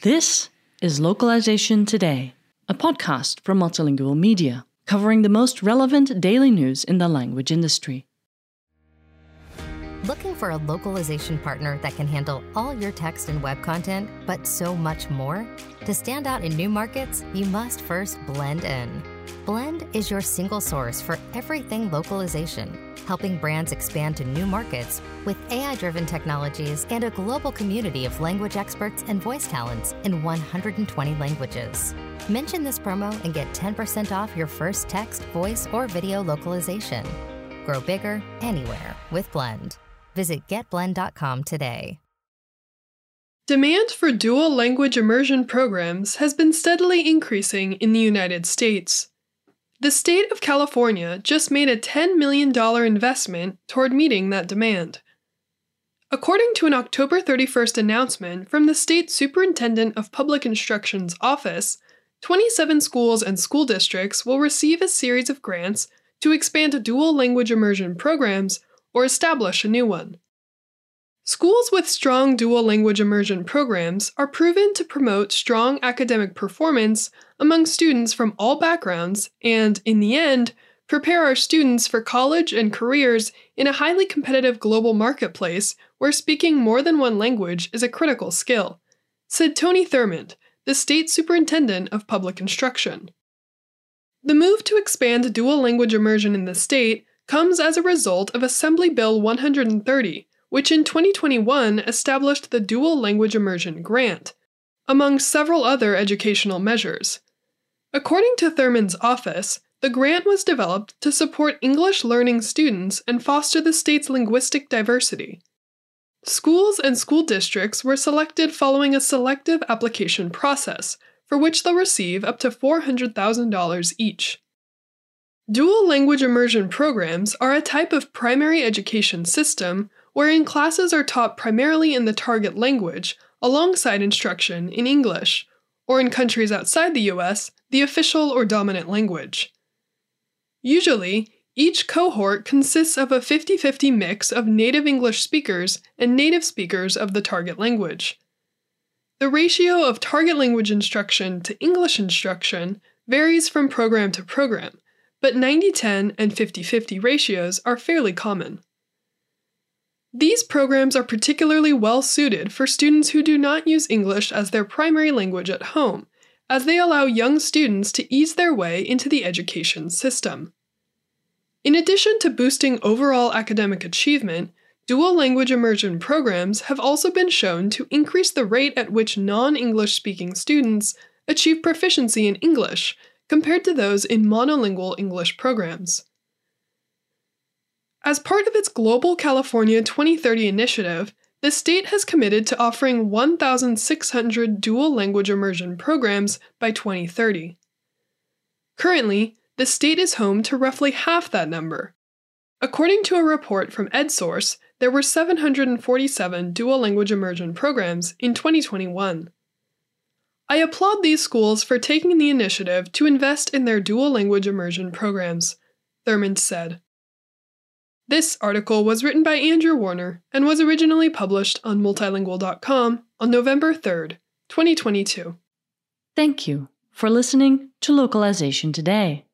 This is Localization Today, a podcast from Multilingual Media, covering the most relevant daily news in the language industry. Looking for a localization partner that can handle all your text and web content, but so much more? To stand out in new markets, you must first blend in. Blend is your single source for everything localization, helping brands expand to new markets with AI driven technologies and a global community of language experts and voice talents in 120 languages. Mention this promo and get 10% off your first text, voice, or video localization. Grow bigger anywhere with Blend. Visit getblend.com today. Demand for dual language immersion programs has been steadily increasing in the United States. The state of California just made a $10 million investment toward meeting that demand. According to an October 31st announcement from the State Superintendent of Public Instruction's office, 27 schools and school districts will receive a series of grants to expand dual language immersion programs or establish a new one. Schools with strong dual language immersion programs are proven to promote strong academic performance among students from all backgrounds and, in the end, prepare our students for college and careers in a highly competitive global marketplace where speaking more than one language is a critical skill, said Tony Thurmond, the State Superintendent of Public Instruction. The move to expand dual language immersion in the state comes as a result of Assembly Bill 130 which in 2021 established the Dual Language Immersion Grant, among several other educational measures. According to Thurmond's office, the grant was developed to support English learning students and foster the state's linguistic diversity. Schools and school districts were selected following a selective application process, for which they'll receive up to $400,000 each. Dual language immersion programs are a type of primary education system wherein classes are taught primarily in the target language alongside instruction in English, or in countries outside the US, the official or dominant language. Usually, each cohort consists of a 50 50 mix of native English speakers and native speakers of the target language. The ratio of target language instruction to English instruction varies from program to program, but 90 10 and 50 50 ratios are fairly common. These programs are particularly well suited for students who do not use English as their primary language at home, as they allow young students to ease their way into the education system. In addition to boosting overall academic achievement, dual language immersion programs have also been shown to increase the rate at which non English speaking students achieve proficiency in English compared to those in monolingual English programs. As part of its Global California 2030 initiative, the state has committed to offering 1,600 dual language immersion programs by 2030. Currently, the state is home to roughly half that number. According to a report from EdSource, there were 747 dual language immersion programs in 2021. I applaud these schools for taking the initiative to invest in their dual language immersion programs, Thurmond said. This article was written by Andrew Warner and was originally published on multilingual.com on November 3rd, 2022. Thank you for listening to Localization Today.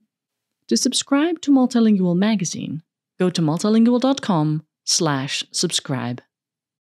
To subscribe to Multilingual magazine, go to multilingual.com/subscribe.